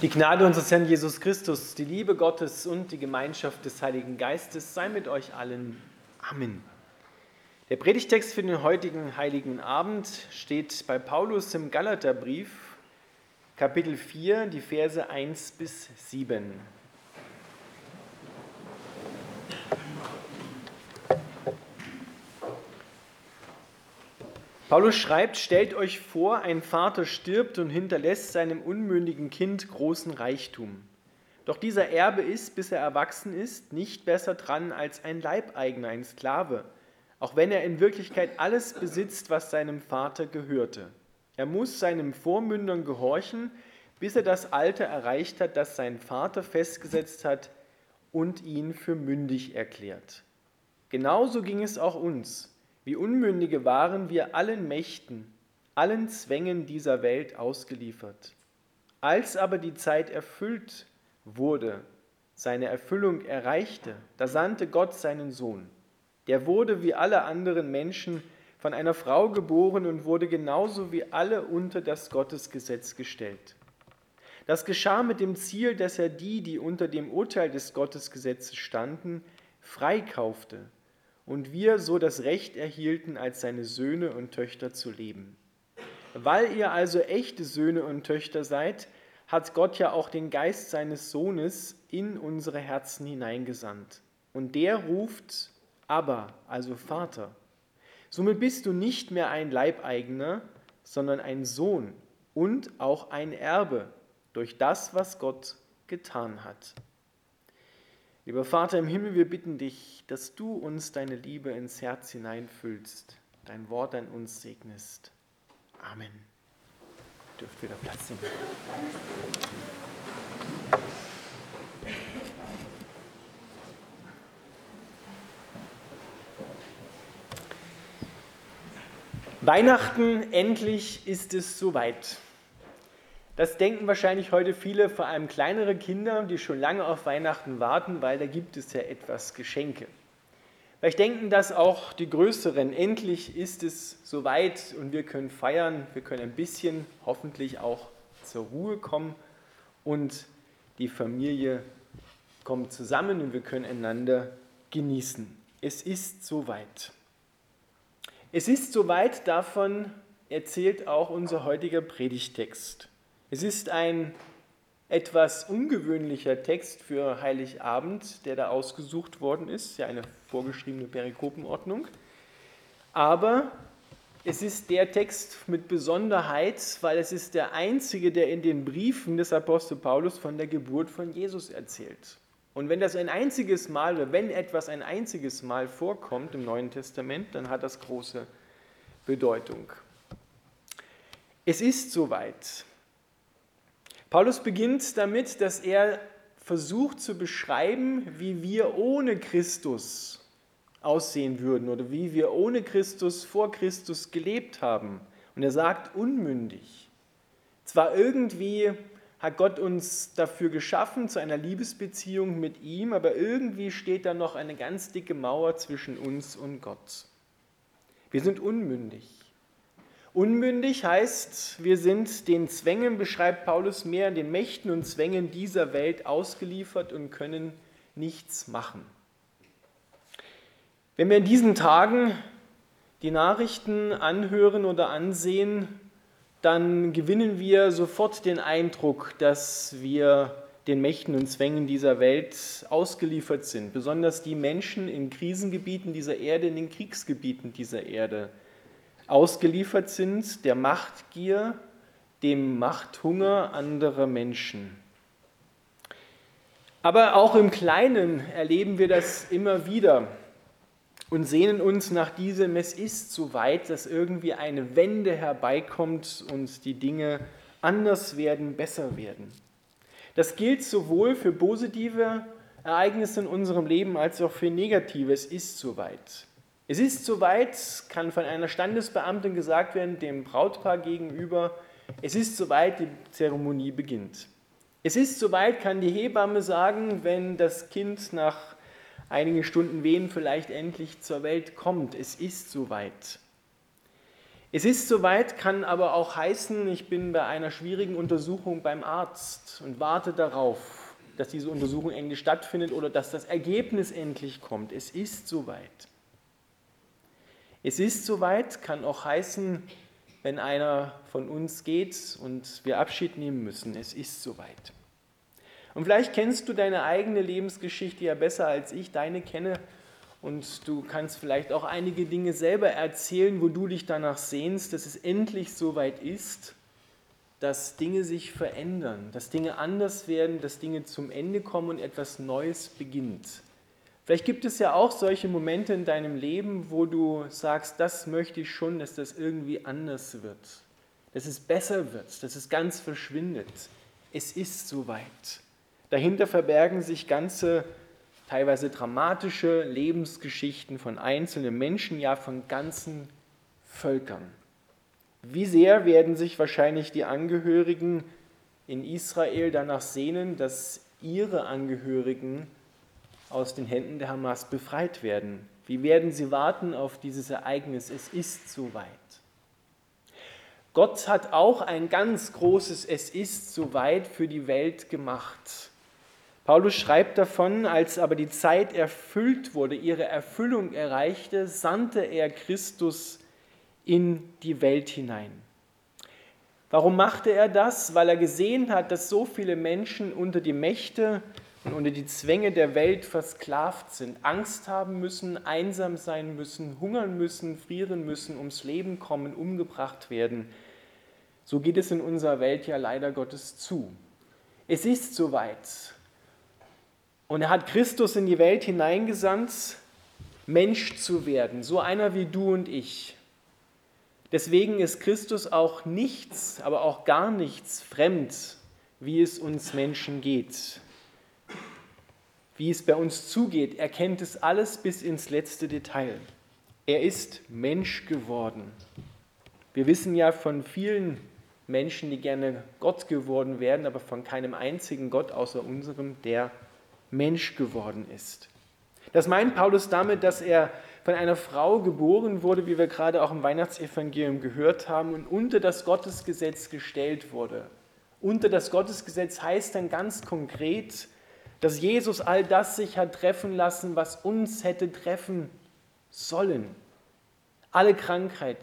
Die Gnade unseres Herrn Jesus Christus, die Liebe Gottes und die Gemeinschaft des Heiligen Geistes sei mit euch allen. Amen. Der Predigtext für den heutigen Heiligen Abend steht bei Paulus im Galaterbrief, Kapitel 4, die Verse 1 bis 7. Paulus schreibt, stellt euch vor, ein Vater stirbt und hinterlässt seinem unmündigen Kind großen Reichtum. Doch dieser Erbe ist, bis er erwachsen ist, nicht besser dran als ein Leibeigener, ein Sklave, auch wenn er in Wirklichkeit alles besitzt, was seinem Vater gehörte. Er muss seinem Vormündern gehorchen, bis er das Alter erreicht hat, das sein Vater festgesetzt hat und ihn für mündig erklärt. Genauso ging es auch uns. Wie Unmündige waren wir allen Mächten, allen Zwängen dieser Welt ausgeliefert. Als aber die Zeit erfüllt wurde, seine Erfüllung erreichte, da sandte Gott seinen Sohn. Der wurde wie alle anderen Menschen von einer Frau geboren und wurde genauso wie alle unter das Gottesgesetz gestellt. Das geschah mit dem Ziel, dass er die, die unter dem Urteil des Gottesgesetzes standen, freikaufte und wir so das Recht erhielten, als seine Söhne und Töchter zu leben. Weil ihr also echte Söhne und Töchter seid, hat Gott ja auch den Geist seines Sohnes in unsere Herzen hineingesandt. Und der ruft aber, also Vater. Somit bist du nicht mehr ein Leibeigener, sondern ein Sohn und auch ein Erbe durch das, was Gott getan hat. Lieber Vater im Himmel, wir bitten dich, dass du uns deine Liebe ins Herz hineinfüllst, dein Wort an uns segnest. Amen. Ihr dürft wieder Platz nehmen. Weihnachten, endlich ist es soweit. Das denken wahrscheinlich heute viele, vor allem kleinere Kinder, die schon lange auf Weihnachten warten, weil da gibt es ja etwas Geschenke. Vielleicht denken das auch die Größeren. Endlich ist es soweit und wir können feiern, wir können ein bisschen hoffentlich auch zur Ruhe kommen und die Familie kommt zusammen und wir können einander genießen. Es ist soweit. Es ist soweit, davon erzählt auch unser heutiger Predigtext. Es ist ein etwas ungewöhnlicher Text für Heiligabend, der da ausgesucht worden ist, ja eine vorgeschriebene Perikopenordnung. Aber es ist der Text mit Besonderheit, weil es ist der einzige, der in den Briefen des Apostel Paulus von der Geburt von Jesus erzählt. Und wenn das ein einziges Mal, oder wenn etwas ein einziges Mal vorkommt im Neuen Testament, dann hat das große Bedeutung. Es ist soweit. Paulus beginnt damit, dass er versucht zu beschreiben, wie wir ohne Christus aussehen würden oder wie wir ohne Christus vor Christus gelebt haben. Und er sagt unmündig. Zwar irgendwie hat Gott uns dafür geschaffen, zu einer Liebesbeziehung mit ihm, aber irgendwie steht da noch eine ganz dicke Mauer zwischen uns und Gott. Wir sind unmündig. Unmündig heißt, wir sind den Zwängen, beschreibt Paulus mehr, den Mächten und Zwängen dieser Welt ausgeliefert und können nichts machen. Wenn wir in diesen Tagen die Nachrichten anhören oder ansehen, dann gewinnen wir sofort den Eindruck, dass wir den Mächten und Zwängen dieser Welt ausgeliefert sind. Besonders die Menschen in Krisengebieten dieser Erde, in den Kriegsgebieten dieser Erde ausgeliefert sind der Machtgier, dem Machthunger anderer Menschen. Aber auch im Kleinen erleben wir das immer wieder und sehnen uns nach diesem, es ist so weit, dass irgendwie eine Wende herbeikommt und die Dinge anders werden, besser werden. Das gilt sowohl für positive Ereignisse in unserem Leben als auch für negative. Es ist so weit. Es ist soweit, kann von einer Standesbeamtin gesagt werden, dem Brautpaar gegenüber, es ist soweit, die Zeremonie beginnt. Es ist soweit, kann die Hebamme sagen, wenn das Kind nach einigen Stunden Wehen vielleicht endlich zur Welt kommt. Es ist soweit. Es ist soweit, kann aber auch heißen, ich bin bei einer schwierigen Untersuchung beim Arzt und warte darauf, dass diese Untersuchung endlich stattfindet oder dass das Ergebnis endlich kommt. Es ist soweit. Es ist soweit, kann auch heißen, wenn einer von uns geht und wir Abschied nehmen müssen. Es ist soweit. Und vielleicht kennst du deine eigene Lebensgeschichte ja besser als ich deine kenne und du kannst vielleicht auch einige Dinge selber erzählen, wo du dich danach sehnst, dass es endlich so weit ist, dass Dinge sich verändern, dass Dinge anders werden, dass Dinge zum Ende kommen und etwas Neues beginnt. Vielleicht gibt es ja auch solche Momente in deinem Leben, wo du sagst, das möchte ich schon, dass das irgendwie anders wird, dass es besser wird, dass es ganz verschwindet. Es ist soweit. Dahinter verbergen sich ganze teilweise dramatische Lebensgeschichten von einzelnen Menschen, ja von ganzen Völkern. Wie sehr werden sich wahrscheinlich die Angehörigen in Israel danach sehnen, dass ihre Angehörigen aus den Händen der Hamas befreit werden? Wie werden sie warten auf dieses Ereignis? Es ist soweit. Gott hat auch ein ganz großes Es ist soweit für die Welt gemacht. Paulus schreibt davon, als aber die Zeit erfüllt wurde, ihre Erfüllung erreichte, sandte er Christus in die Welt hinein. Warum machte er das? Weil er gesehen hat, dass so viele Menschen unter die Mächte und unter die Zwänge der Welt versklavt sind, Angst haben müssen, einsam sein müssen, hungern müssen, frieren müssen, ums Leben kommen, umgebracht werden. So geht es in unserer Welt ja leider Gottes zu. Es ist soweit. Und er hat Christus in die Welt hineingesandt, Mensch zu werden, so einer wie du und ich. Deswegen ist Christus auch nichts, aber auch gar nichts fremd, wie es uns Menschen geht. Wie es bei uns zugeht, er kennt es alles bis ins letzte Detail. Er ist Mensch geworden. Wir wissen ja von vielen Menschen, die gerne Gott geworden wären, aber von keinem einzigen Gott außer unserem, der Mensch geworden ist. Das meint Paulus damit, dass er von einer Frau geboren wurde, wie wir gerade auch im Weihnachtsevangelium gehört haben, und unter das Gottesgesetz gestellt wurde. Unter das Gottesgesetz heißt dann ganz konkret, dass Jesus all das sich hat treffen lassen, was uns hätte treffen sollen. Alle Krankheit,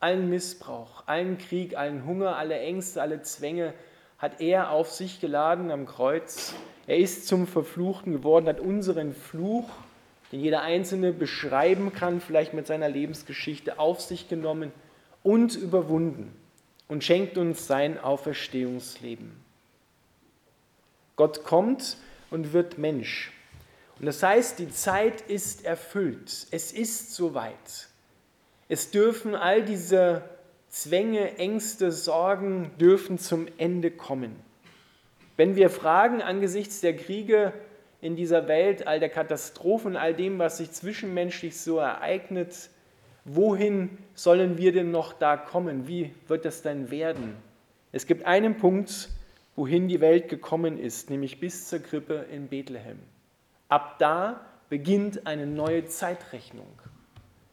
allen Missbrauch, allen Krieg, allen Hunger, alle Ängste, alle Zwänge hat er auf sich geladen am Kreuz er ist zum Verfluchten geworden, hat unseren Fluch, den jeder Einzelne beschreiben kann, vielleicht mit seiner Lebensgeschichte, auf sich genommen und überwunden und schenkt uns sein Auferstehungsleben. Gott kommt und wird Mensch. Und das heißt, die Zeit ist erfüllt. Es ist soweit. Es dürfen all diese Zwänge, Ängste, Sorgen dürfen zum Ende kommen. Wenn wir fragen angesichts der Kriege in dieser Welt, all der Katastrophen, all dem, was sich zwischenmenschlich so ereignet, wohin sollen wir denn noch da kommen? Wie wird das dann werden? Es gibt einen Punkt, wohin die Welt gekommen ist, nämlich bis zur Krippe in Bethlehem. Ab da beginnt eine neue Zeitrechnung.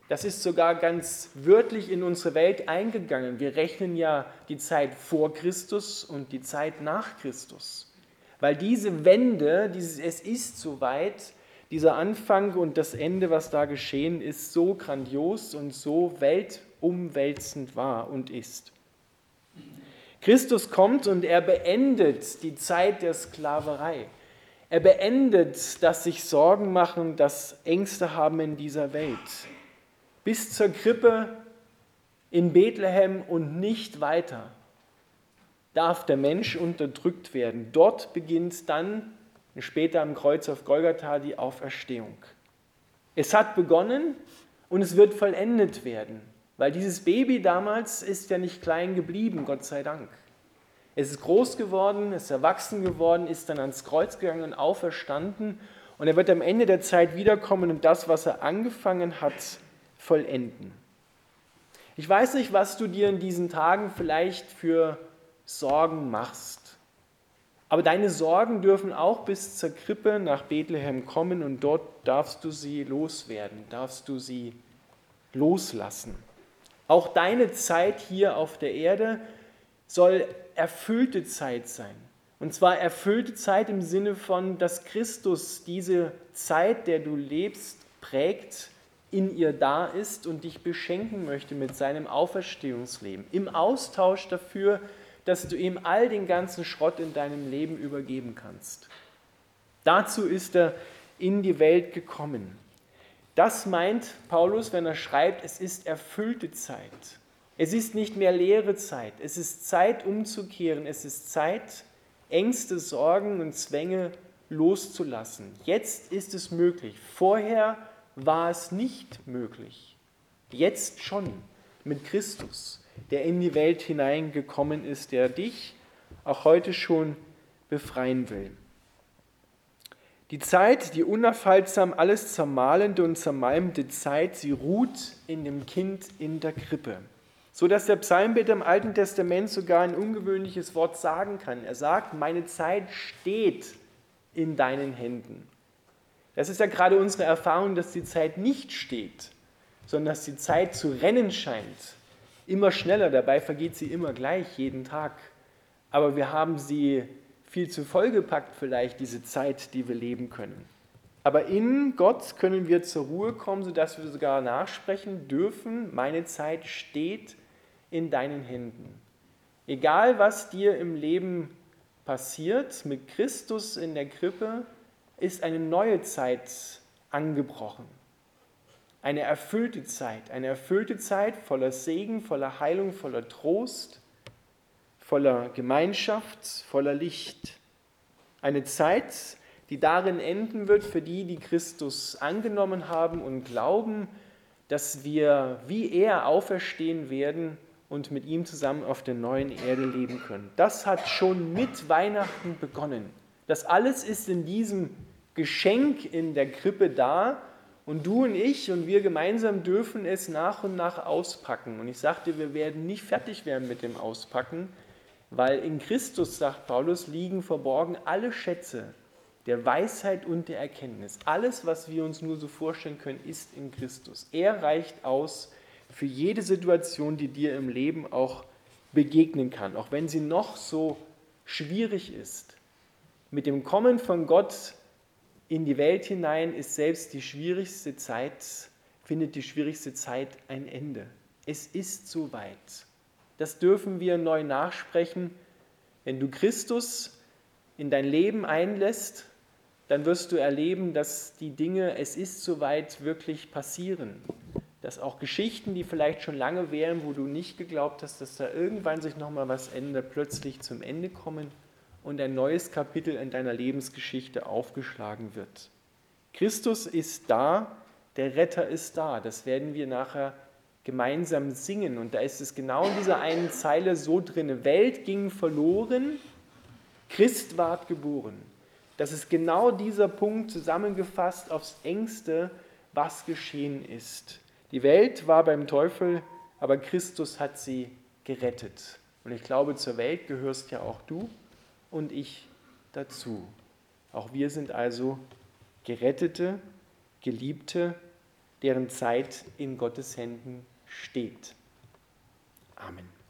Das ist sogar ganz wörtlich in unsere Welt eingegangen. Wir rechnen ja die Zeit vor Christus und die Zeit nach Christus. Weil diese Wende, dieses Es ist soweit, dieser Anfang und das Ende, was da geschehen ist, so grandios und so weltumwälzend war und ist. Christus kommt und er beendet die Zeit der Sklaverei. Er beendet das sich Sorgen machen, das Ängste haben in dieser Welt bis zur Krippe in Bethlehem und nicht weiter darf der Mensch unterdrückt werden. Dort beginnt dann später am Kreuz auf Golgatha die Auferstehung. Es hat begonnen und es wird vollendet werden, weil dieses Baby damals ist ja nicht klein geblieben, Gott sei Dank. Es ist groß geworden, ist erwachsen geworden, ist dann ans Kreuz gegangen und auferstanden und er wird am Ende der Zeit wiederkommen und das, was er angefangen hat, vollenden. Ich weiß nicht, was du dir in diesen Tagen vielleicht für Sorgen machst. Aber deine Sorgen dürfen auch bis zur Krippe nach Bethlehem kommen und dort darfst du sie loswerden, darfst du sie loslassen. Auch deine Zeit hier auf der Erde soll erfüllte Zeit sein. Und zwar erfüllte Zeit im Sinne von, dass Christus diese Zeit, der du lebst, prägt, in ihr da ist und dich beschenken möchte mit seinem Auferstehungsleben. Im Austausch dafür, dass du ihm all den ganzen Schrott in deinem Leben übergeben kannst. Dazu ist er in die Welt gekommen. Das meint Paulus, wenn er schreibt, es ist erfüllte Zeit. Es ist nicht mehr leere Zeit. Es ist Zeit umzukehren. Es ist Zeit, Ängste, Sorgen und Zwänge loszulassen. Jetzt ist es möglich. Vorher war es nicht möglich. Jetzt schon mit Christus, der in die Welt hineingekommen ist, der dich auch heute schon befreien will. Die Zeit, die unaufhaltsam alles zermalende und zermalmende Zeit, sie ruht in dem Kind in der Krippe. So dass der Psalmbeter im Alten Testament sogar ein ungewöhnliches Wort sagen kann. Er sagt, meine Zeit steht in deinen Händen. Das ist ja gerade unsere Erfahrung, dass die Zeit nicht steht, sondern dass die Zeit zu rennen scheint. Immer schneller, dabei vergeht sie immer gleich, jeden Tag. Aber wir haben sie viel zu vollgepackt vielleicht, diese Zeit, die wir leben können. Aber in Gott können wir zur Ruhe kommen, sodass wir sogar nachsprechen dürfen, meine Zeit steht in deinen Händen. Egal, was dir im Leben passiert, mit Christus in der Krippe ist eine neue Zeit angebrochen. Eine erfüllte Zeit, eine erfüllte Zeit voller Segen, voller Heilung, voller Trost, voller Gemeinschaft, voller Licht. Eine Zeit, die darin enden wird für die, die Christus angenommen haben und glauben, dass wir wie er auferstehen werden und mit ihm zusammen auf der neuen Erde leben können. Das hat schon mit Weihnachten begonnen. Das alles ist in diesem Geschenk in der Krippe da und du und ich und wir gemeinsam dürfen es nach und nach auspacken. Und ich sagte, wir werden nicht fertig werden mit dem Auspacken, weil in Christus, sagt Paulus, liegen verborgen alle Schätze der Weisheit und der Erkenntnis. Alles, was wir uns nur so vorstellen können, ist in Christus. Er reicht aus für jede Situation, die dir im Leben auch begegnen kann, auch wenn sie noch so schwierig ist. Mit dem Kommen von Gott in die Welt hinein ist selbst die schwierigste Zeit, findet die schwierigste Zeit ein Ende. Es ist soweit. Das dürfen wir neu nachsprechen. Wenn du Christus in dein Leben einlässt, dann wirst du erleben, dass die Dinge, es ist soweit, wirklich passieren dass auch Geschichten, die vielleicht schon lange wären, wo du nicht geglaubt hast, dass da irgendwann sich nochmal was ändert, plötzlich zum Ende kommen und ein neues Kapitel in deiner Lebensgeschichte aufgeschlagen wird. Christus ist da, der Retter ist da. Das werden wir nachher gemeinsam singen. Und da ist es genau in dieser einen Zeile so drin, Welt ging verloren, Christ ward geboren. Das ist genau dieser Punkt zusammengefasst aufs engste, was geschehen ist. Die Welt war beim Teufel, aber Christus hat sie gerettet. Und ich glaube, zur Welt gehörst ja auch du und ich dazu. Auch wir sind also Gerettete, Geliebte, deren Zeit in Gottes Händen steht. Amen.